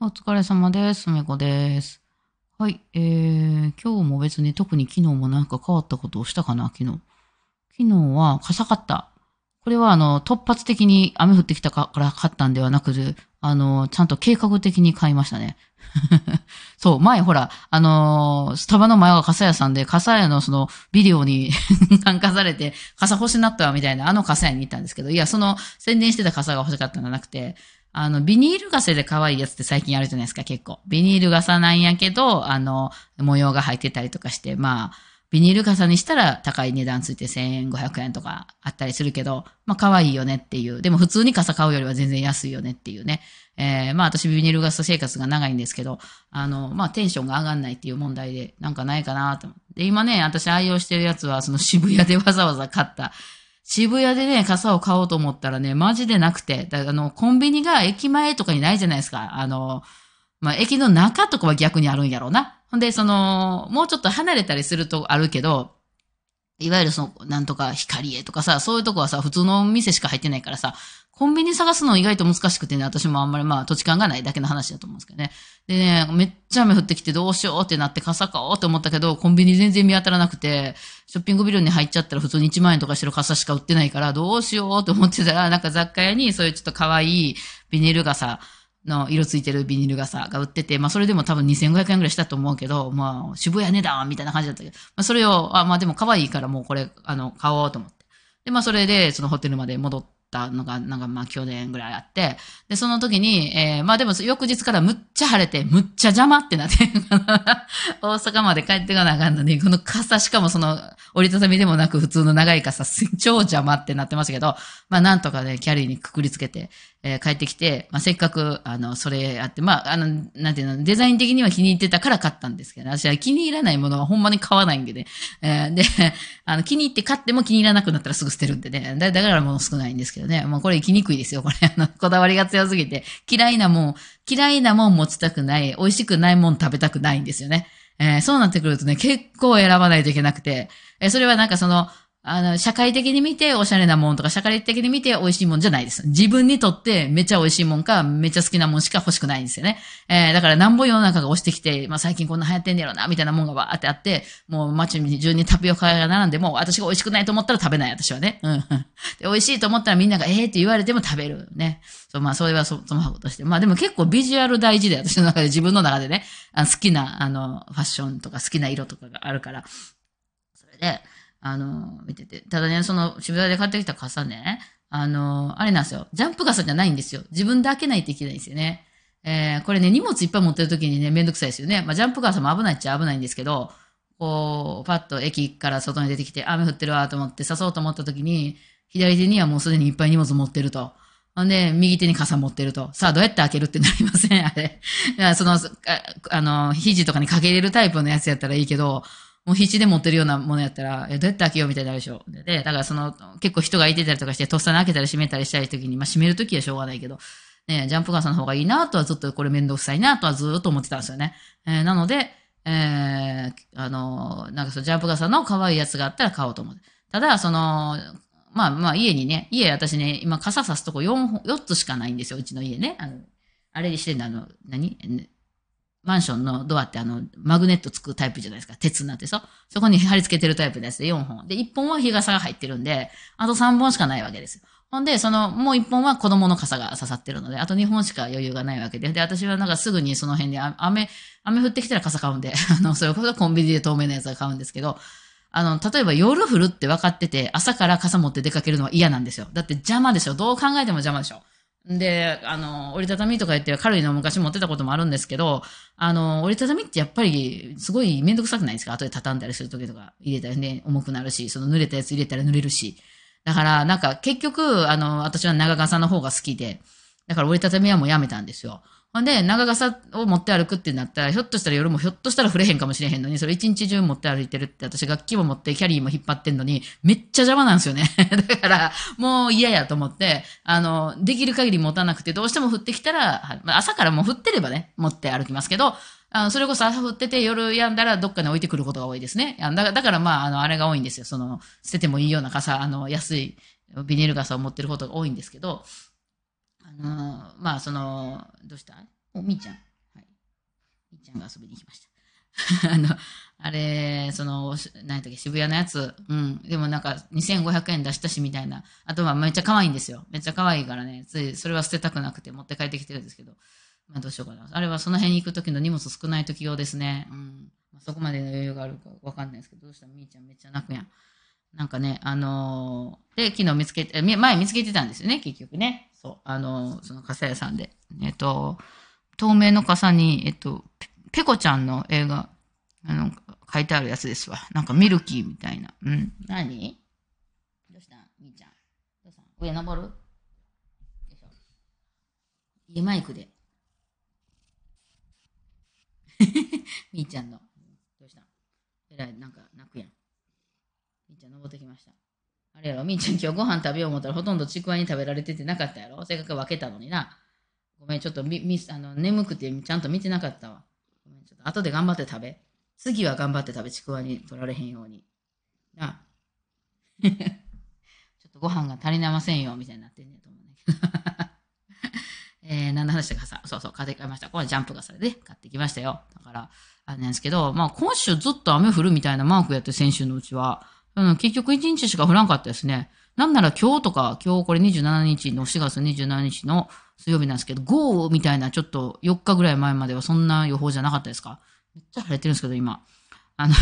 お疲れ様です。すみこです。はい。えー、今日も別に特に昨日もなんか変わったことをしたかな、昨日。昨日は傘買った。これはあの、突発的に雨降ってきたから買ったんではなくて、あの、ちゃんと計画的に買いましたね。そう、前ほら、あのースタバの前は傘屋さんで、傘屋のそのビデオに 感化されて、傘欲しなったわみたいな、あの傘屋に行ったんですけど、いや、その宣伝してた傘が欲しかったんじゃなくて、あの、ビニール傘で可愛いやつって最近あるじゃないですか、結構。ビニール傘なんやけど、あの、模様が入ってたりとかして、まあ、ビニール傘にしたら高い値段ついて1500円とかあったりするけど、まあ可愛いよねっていう。でも普通に傘買うよりは全然安いよねっていうね。えー、まあ私ビニール傘生活が長いんですけど、あの、まあテンションが上がんないっていう問題で、なんかないかなと思って。で、今ね、私愛用してるやつは、その渋谷でわざわざ買った、渋谷でね、傘を買おうと思ったらね、マジでなくて、だあの、コンビニが駅前とかにないじゃないですか。あの、まあ、駅の中とかは逆にあるんやろうな。ほんで、その、もうちょっと離れたりするとあるけど、いわゆるその、なんとか光栄とかさ、そういうとこはさ、普通の店しか入ってないからさ、コンビニ探すの意外と難しくてね、私もあんまりまあ土地勘がないだけの話だと思うんですけどね。でね、めっちゃ雨降ってきてどうしようってなって傘買おうって思ったけど、コンビニ全然見当たらなくて、ショッピングビルに入っちゃったら普通に1万円とかしてる傘しか売ってないから、どうしようって思ってたら、なんか雑貨屋にそういうちょっと可愛いビニール傘の色ついてるビニール傘が売ってて、まあそれでも多分2500円ぐらいしたと思うけど、まあ渋谷値段みたいな感じだったけど、まあそれを、あ、まあでも可愛いからもうこれ、あの、買おうと思って。で、まあそれでそのホテルまで戻ったのが、なんかまあ去年ぐらいあって、で、その時に、えー、まあでも翌日からむっちゃ晴れて、むっちゃ邪魔ってなって、大阪まで帰ってかなあかんのに、この傘しかもその折りたたみでもなく普通の長い傘、超邪魔ってなってましたけど、まあなんとかね、キャリーにくくりつけて、えー帰ってきて、まあせっかく、あの、それあって、まあ、あの、なんていうの、デザイン的には気に入ってたから買ったんですけど、私は気に入らないものはほんまに買わないんでね。えーで、あの、気に入って買っても気に入らなくなったらすぐ捨てるんでね。だだからもう少ないんですけどね。もうこれ生きにくいですよ、これ。あの、こだわりが強すぎて。嫌いなもん、嫌いなもん持ちたくない、美味しくないもん食べたくないんですよね。えーそうなってくるとね、結構選ばないといけなくて、えーそれはなんかその、あの、社会的に見ておしゃれなもんとか、社会的に見て美味しいもんじゃないです。自分にとってめっちゃ美味しいもんか、めっちゃ好きなもんしか欲しくないんですよね。えーだからなんぼ世の中が押してきて、まあ最近こんな流行ってんねやろな、みたいなもんがわーってあって、もう街中にタピオカが並んでも、私が美味しくないと思ったら食べない、私はね。うん。で、美味しいと思ったらみんながええって言われても食べる。ね。そう、まあそれはそその箱として。まあでも結構ビジュアル大事で、私の中で自分の中でね、あ好きな、あの、ファッションとか好きな色とかがあるから。それで、あの、見てて。ただね、その渋谷で買ってきた傘ね、あの、あれなんですよ。ジャンプ傘じゃないんですよ。自分で開けないといけないんですよね。えー、これね、荷物いっぱい持ってる時にね、めんどくさいですよね。まあ、ジャンプ傘も危ないっちゃ危ないんですけど、こう、パッと駅から外に出てきて、雨降ってるわと思って刺そうと思った時に、左手にはもうすでにいっぱい荷物持ってると。ほんで、右手に傘持ってると。さあ、どうやって開けるってなりません？あれ。その、ああの、肘とかにかけれるタイプのやつやったらいいけど、もう必死で持ってるようなものやったら、えどうやって開けようみたいになるでしょ。で、だからその、結構人がいてたりとかして、とっさに開けたり閉めたりしたい時に、まあ閉める時はしょうがないけど、ね、ジャンプ傘の方がいいなとはずっとこれめんどくさいなとはずっと思ってたんですよね。えーなので、えーあの、なんかそのジャンプ傘の可愛いやつがあったら買おうと思って。ただ、その、まあまあ家にね、家私ね、今傘さすとこ 4, 4つしかないんですよ、うちの家ね。あの、あれにしてんの、あの、何？マンションのドアってあの、マグネットつくタイプじゃないですか。鉄になってさ。そこに貼り付けてるタイプのやつで4本。で、1本は日傘が入ってるんで、あと3本しかないわけですよ。ほんで、その、もう1本は子供の傘が刺さってるので、あと2本しか余裕がないわけで。で、私はなんかすぐにその辺で、雨、雨降ってきたら傘買うんで、あの、それこそコンビニで透明なやつが買うんですけど、あの、例えば夜降るって分かってて、朝から傘持って出かけるのは嫌なんですよ。だって邪魔でしょ。どう考えても邪魔でしょ。で、あの、折りたたみとか言って軽いの昔持ってたこともあるんですけど、あの、折りたたみってやっぱりすごいめんどくさくないですか？後で畳んだりするときとか入れたりね、重くなるし、その濡れたやつ入れたら濡れるし。だから、なんか結局、あの、私は長傘の方が好きで、だから折りたたみはもうやめたんですよ。ほんで、長傘を持って歩くってなったら、ひょっとしたら夜もひょっとしたら降れへんかもしれへんのに、それ一日中持って歩いてるって、私楽器も持ってキャリーも引っ張ってんのに、めっちゃ邪魔なんですよね。だから、もう嫌やと思って、あの、できる限り持たなくて、どうしても降ってきたら、ま朝からもう降ってればね、持って歩きますけど、あのそれこそ朝降ってて夜やんだらどっかに置いてくることが多いですね。だかだからまあ、あの、あれが多いんですよ。その、捨ててもいいような傘、あの、安いビニール傘を持ってることが多いんですけど、の、まあ、その、どうした？お、みーちゃんはい。みっちゃんが遊びに行きました。あの、あれ、その、何やったっけ、渋谷のやつ？うん。でもなんか、2500円出したし、みたいな。あとはめっちゃ可愛いんですよ。めっちゃ可愛いからね。つい、それは捨てたくなくて持って帰ってきてるんですけど。まあどうしようかな。あれはその辺に行く時の荷物少ない時用ですね。うん。まあ、そこまでの余裕があるかわかんないですけど、どうした？みーちゃんめっちゃ泣くやん。なんかね、あのーで、昨日見つけて、前見つけてたんですよね、結局ね。そう。あのその傘屋さんで。えっと、透明の傘に、えっと、ペコちゃんの映画、あの、書いてあるやつですわ。なんかミルキーみたいな。うん。何？どうした？んみーちゃん。どうした？上登る？よいしょ。家マイクで。みーちゃんの。どうした？んえらい、なんか泣くやん。みーちゃん登ってきました。あれやろみーちゃん今日ご飯食べよう思ったらほとんどちくわに食べられててなかったやろ？せっかく分けたのにな。ごめん、ちょっとみみあの眠くてちゃんと見てなかったわ。ごめん、ちょっと後で頑張って食べ。次は頑張って食べ、ちくわに取られへんように。なあ。ちょっとご飯が足りなませんよ、みたいになってんねんと思うねんけど。えー、何の話だかさ、そうそう、買ってきました。これジャンプがそれで買ってきましたよ。だから、あれなんですけど、まあ今週ずっと雨降るみたいなマークやって先週のうちは、うん、結局1日しか降らんかったですね。なんなら今日とか、今日これ27日の4月27日の水曜日なんですけど、豪雨みたいなちょっと4日ぐらい前まではそんな予報じゃなかったですか？めっちゃ晴れてるんですけど、今。あの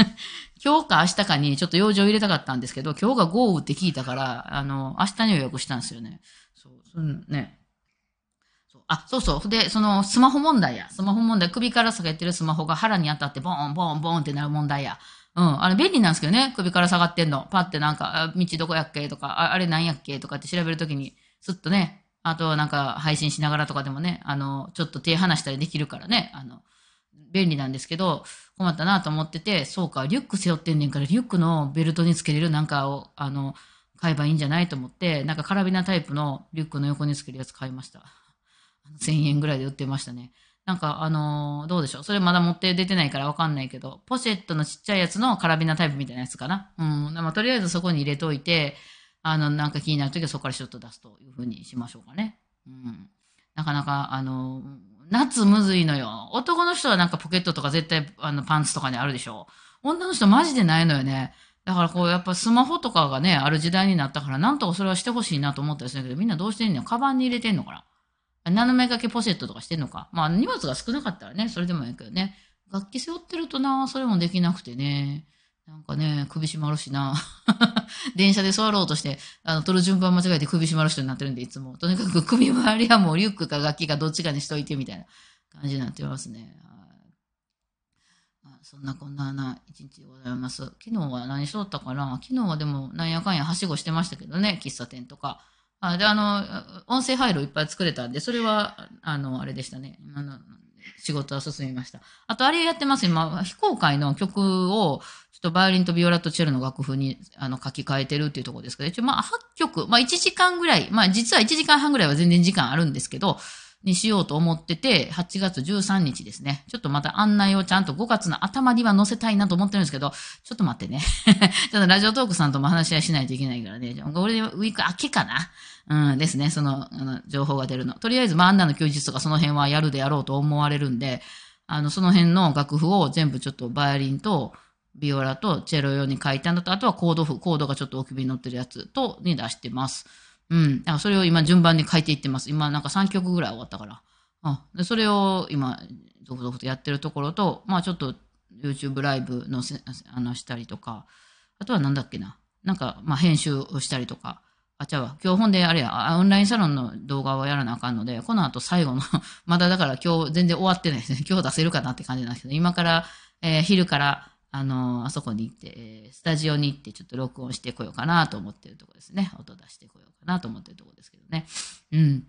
今日か明日かにちょっと用事を入れたかったんですけど、今日が豪雨って聞いたから、あの、明日に予約したんですよね。そう、そうね。そうあ、そうそう。で、そのスマホ問題や。スマホ問題、首から下げてるスマホが腹に当たってボーン、ボーン、ボーンってなる問題や。うん。あれ便利なんですけどね。首から下がってんの。パってなんか、道どこやっけとか、ああれなんやっけとかって調べるときに、すっとね、あとなんか配信しながらとかでもね、あの、ちょっと手離したりできるからね、あの、便利なんですけど、困ったなと思ってて、そうか、リュック背負ってんねんから、リュックのベルトにつけれるなんかを、あの、買えばいいんじゃないと思って、なんかカラビナタイプのリュックの横につけるやつ買いました。1000円ぐらいで売ってましたね。なんか、あのーどうでしょう。それまだ持って出てないからわかんないけど、ポシェットのちっちゃいやつのカラビナタイプみたいなやつかな。うん。まあ、とりあえずそこに入れといて、あの、なんか気になるときはそこからちょっと出すというふうにしましょうかね。うん。なかなか、あのー夏むずいのよ。男の人はなんかポケットとか絶対、あの、パンツとかにあるでしょ。女の人マジでないのよね。だからこう、やっぱスマホとかがね、ある時代になったから、なんとかそれはしてほしいなと思ったりするけど、みんなどうしてんのカバンに入れてんのかな斜め掛けポシェットとかしてんのか。まあ荷物が少なかったらね、それでもいいけどね。楽器背負ってるとな、それもできなくてね。なんかね、首絞まるしな。電車で座ろうとして、あの、取る順番間違えて首絞まる人になってるんで、いつも。とにかく首周りはもうリュックか楽器かどっちかにしといてみたいな感じになってますね。そんなこんなな一日でございます。昨日は何しとったかな昨日はでもなんやかんやはしごしてましたけどね、喫茶店とか。あで、あの、音声配慮いっぱい作れたんで、それは、あの、あれでしたね。あの仕事は進みました。あと、あれやってます。今、非公開の曲を、ちょっとバイオリンとビオラとチェルの楽譜にあの書き換えてるっていうところですけど、一応まあ8曲、まあ1時間ぐらい、まあ実は1時間半ぐらいは全然時間あるんですけど、にしようと思ってて、8月13日ですね。ちょっとまた案内をちゃんと5月の頭には載せたいなと思ってるんですけど、ちょっと待ってね。ちょっとラジオトークさんとも話し合いしないといけないからね。ゴールデンウィーク明けかな？うんですね。その、あの、情報が出るの。とりあえず、まあ、アンナの休日とかその辺はやるであろうと思われるんで、あの、その辺の楽譜を全部ちょっとバイオリンと、ビオラとチェロ用に書いたのと、あとはコード譜、コードがちょっと大きめに載ってるやつと、に出してます。うん。だからそれを今順番に書いていってます。今なんか3曲ぐらい終わったから。あでそれを今、続々とやってるところと、まあちょっと YouTube ライブのせあのしたりとか、あとはなんだっけな。なんか、まあ編集をしたりとか。あ、ちゃうわ。今日ほんであれや、オンラインサロンの動画をやらなあかんので、この後最後の まだだから今日全然終わってないですね。今日出せるかなって感じなんですけど、今から、えー昼から、あのあそこに行って、スタジオに行ってちょっと録音してこようかなと思ってるとこですね。音出してこようかなと思ってるとこですけどね。うん。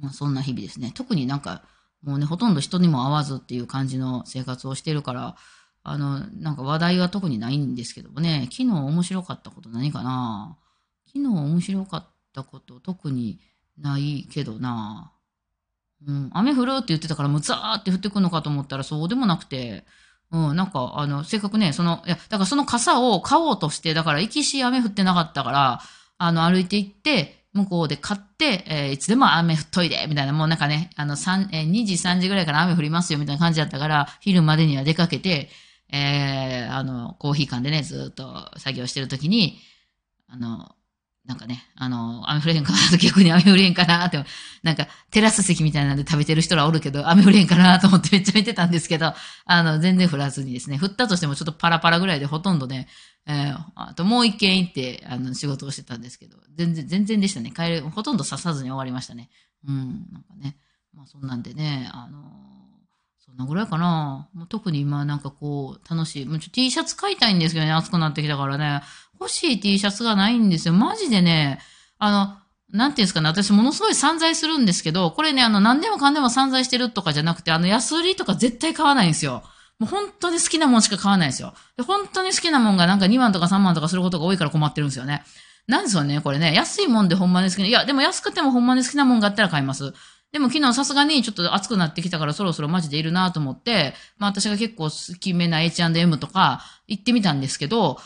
まあそんな日々ですね。特になんか、もうね、ほとんど人にも会わずっていう感じの生活をしてるから、あの、なんか話題は特にないんですけどもね、昨日面白かったこと何かな？昨日面白かったこと特にないけどなうん、雨降るって言ってたからもうザーって降ってくるのかと思ったらそうでもなくて、うん、なんか、あの、せっかくね、その、いや、だからその傘を買おうとして、だから行きし雨降ってなかったから、あの、歩いて行って、向こうで買って、えーいつでも雨降っといで、みたいな、もうなんかね、あの、3、えー2時、3時ぐらいから雨降りますよ、みたいな感じだったから、昼までには出かけて、えーあの、コーヒー館でね、ずっと作業してるときに、あの、なんかね、あの、雨降れへんかな逆に雨降れへんかなって、なんかテラス席みたいなんで食べてる人らおるけど、雨降れへんかなと思ってめっちゃ見てたんですけど、あの、全然降らずにですね、降ったとしてもちょっとパラパラぐらいでほとんどね、えーあともう一軒行って、あの、仕事をしてたんですけど、全然、全然でしたね。帰る、ほとんど刺さずに終わりましたね。うん、なんかね。まあそんなんでね、あのそんなぐらいかな。もう特に今なんかこう、楽しい。もうちょっと T シャツ買いたいんですけどね、暑くなってきたからね。欲しい T シャツがないんですよ。マジでね、あの、なんていうんですかね、私ものすごい散財するんですけど、これね、あの、何でもかんでも散財してるとかじゃなくて、あの、安売りとか絶対買わないんですよ。もう本当に好きなもんしか買わないんですよ。で、本当に好きなもんがなんか2万とか3万とかすることが多いから困ってるんですよね。なんですよね、これね。安いもんでほんまに好きな、いや、でも安くてもほんまに好きなもんがあったら買います。でも昨日さすがにちょっと暑くなってきたからそろそろマジでいるなと思って、まあ私が結構好きめな H&M とか行ってみたんですけど、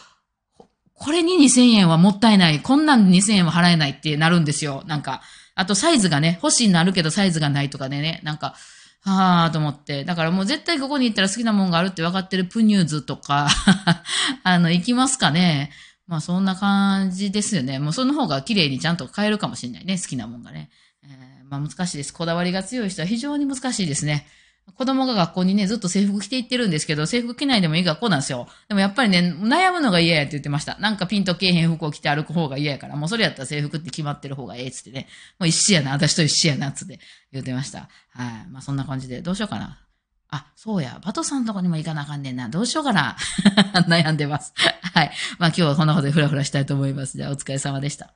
これに2000円はもったいない。こんなん2000円は払えないってなるんですよ。なんか。あとサイズがね、欲しいなるけどサイズがないとかでね、なんか、はぁーと思って。だからもう絶対ここに行ったら好きなもんがあるって分かってるプニューズとか、あの、行きますかね。まあそんな感じですよね。もうその方が綺麗にちゃんと買えるかもしれないね。好きなもんがね。えーまあ難しいです。こだわりが強い人は非常に難しいですね。子供が学校にね、ずっと制服着て行ってるんですけど、制服着ないでもいい学校なんですよ。でもやっぱりね、悩むのが嫌やって言ってました。なんかピンとけえへん服を着て歩く方が嫌やから、もうそれやったら制服って決まってる方がええっつってね、もう一緒やな、私と一緒やな、つって言ってました。はい。まあそんな感じで、どうしようかな。あ、そうや、バトさんのとこにも行かなあかんねんな。どうしようかな。悩んでます。はい。まあ今日はこんなことでフラフラしたいと思います。じゃあお疲れ様でした。